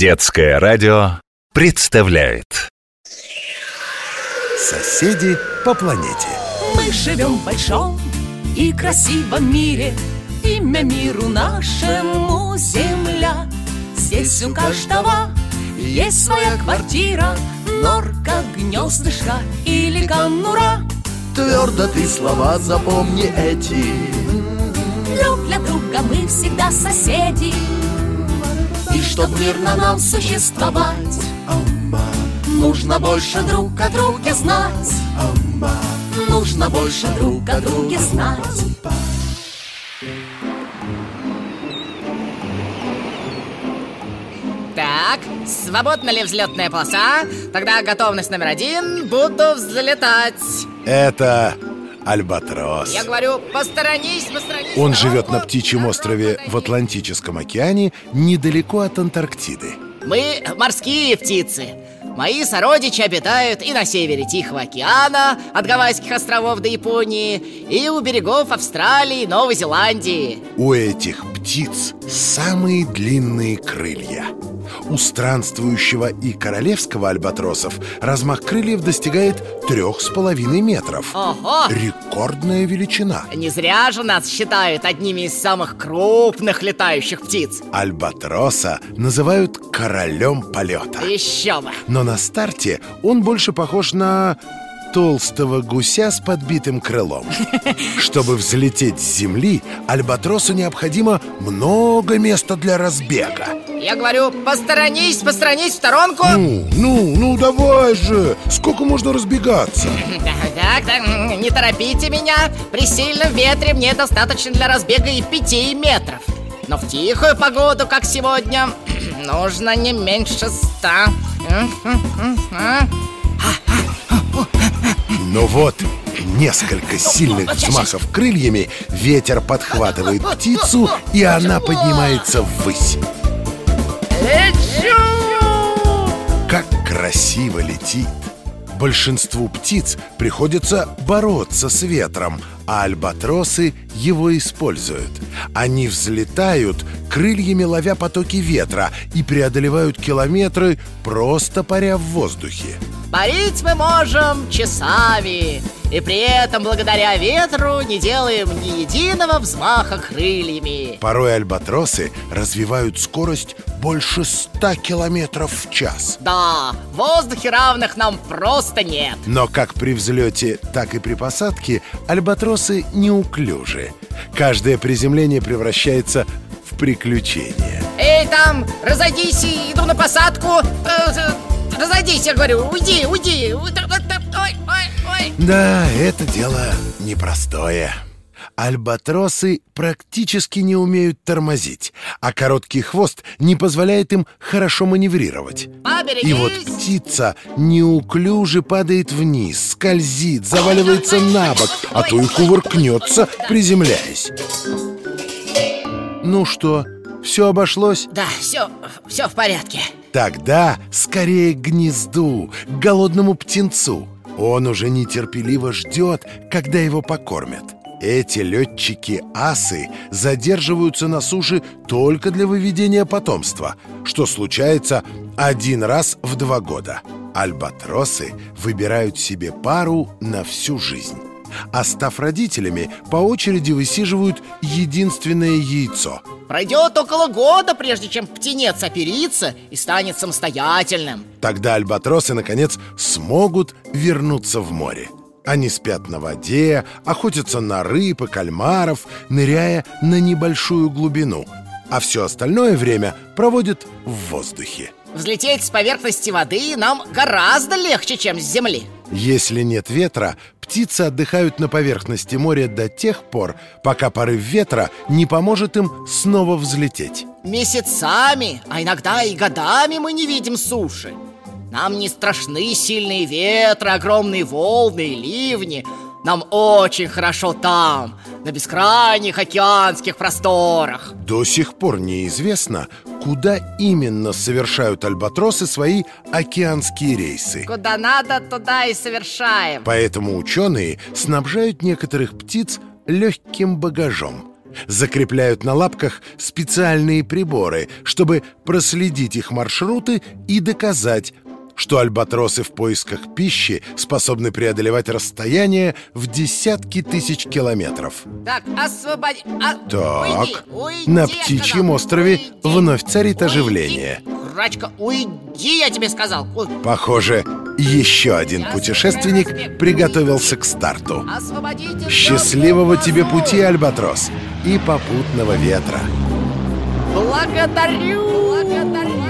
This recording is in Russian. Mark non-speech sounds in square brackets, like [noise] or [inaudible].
Детское радио представляет. Соседи по планете. Мы живем в большом и красивом мире. Имя миру нашему Земля. Здесь у каждого есть своя квартира. Норка, гнездышко или конура. Твердо ты слова запомни эти. Друг для друга мы всегда соседи И чтоб мирно нам существовать. Нужно больше друг о друге знать. Нужно больше друг о друге знать. Так, свободна ли взлетная полоса? Тогда готовность номер один, буду взлетать. Это Альбатрос. Я говорю, посторонись, посторонись. Он живет на птичьем острове в Атлантическом океане Недалеко от Антарктиды. Мы морские птицы. Мои сородичи обитают и на севере Тихого океана От Гавайских островов до Японии И у берегов Австралии и Новой Зеландии. У этих птиц самые длинные крылья У странствующего и королевского альбатросов Размах крыльев достигает трех с половиной метров. Ого! Рекордная величина. Не зря же нас считают одними из самых крупных летающих птиц. Альбатроса называют королем полета. Еще бы. Но на старте он больше похож на толстого гуся с подбитым крылом Чтобы взлететь с земли, альбатросу необходимо много места для разбега Я говорю, посторонись, посторонись в сторонку Ну, ну, ну давай же! Сколько можно разбегаться? [laughs] Так, так, не торопите меня При сильном ветре мне достаточно для разбега и пяти метров Но в тихую погоду, как сегодня, [clears throat] нужно не меньше ста м, а? Но вот несколько сильных взмахов крыльями Ветер подхватывает птицу, и она поднимается ввысь Как красиво летит! Большинству птиц приходится бороться с ветром, а альбатросы его используют. Они взлетают, крыльями ловя потоки ветра и преодолевают километры, просто паря в воздухе. Парить мы можем часами И при этом, благодаря ветру, не делаем ни единого взмаха крыльями Порой альбатросы развивают скорость больше 100 километров в час. Да, в воздухе равных нам просто нет Но как при взлете, так и при посадке альбатросы неуклюжи. Каждое приземление превращается в приключение. Эй, там, разойдись, иду на посадку Э, э, Разойдись, я говорю, уйди, уйди Ой, ой, ой Да, это дело непростое. Альбатросы практически не умеют тормозить, а короткий хвост не позволяет им хорошо маневрировать. Поберегись И вот птица неуклюже падает вниз, скользит, заваливается на бок, а то и кувыркнется, приземляясь. Ну что, все обошлось? Да, все, все в порядке Тогда скорее к гнезду, к голодному птенцу. Он уже нетерпеливо ждет, когда его покормят. Эти летчики-асы задерживаются на суше только для выведения потомства Что случается один раз в два года. Альбатросы выбирают себе пару на всю жизнь а став родителями, по очереди высиживают единственное яйцо. Пройдет около года, прежде чем птенец оперится и станет самостоятельным. Тогда альбатросы, наконец, смогут вернуться в море. Они спят на воде, охотятся на рыб и кальмаров, ныряя на небольшую глубину. А все остальное время проводят в воздухе. Взлететь с поверхности воды нам гораздо легче, чем с земли. Если нет ветра, птицы отдыхают на поверхности моря до тех пор, пока порыв ветра не поможет им снова взлететь. Месяцами, а иногда и годами мы не видим суши. Нам не страшны сильные ветры, огромные волны и ливни. Нам очень хорошо там, на бескрайних океанских просторах. До сих пор неизвестно, куда именно совершают альбатросы свои океанские рейсы? Куда надо, туда и совершаем. Поэтому ученые снабжают некоторых птиц легким багажом Закрепляют на лапках специальные приборы, чтобы проследить их маршруты и доказать, что альбатросы в поисках пищи способны преодолевать расстояние в десятки тысяч километров. Так, освободи... А... Так, уйди, уйди, на птичьем сказал, острове уйди, вновь царит оживление. Рачка, уйди, я тебе сказал. Ой, Похоже, еще один путешественник приготовился к старту. Освободите Счастливого тебе пути, Альбатрос, и попутного ветра. Благодарю! Благодарю!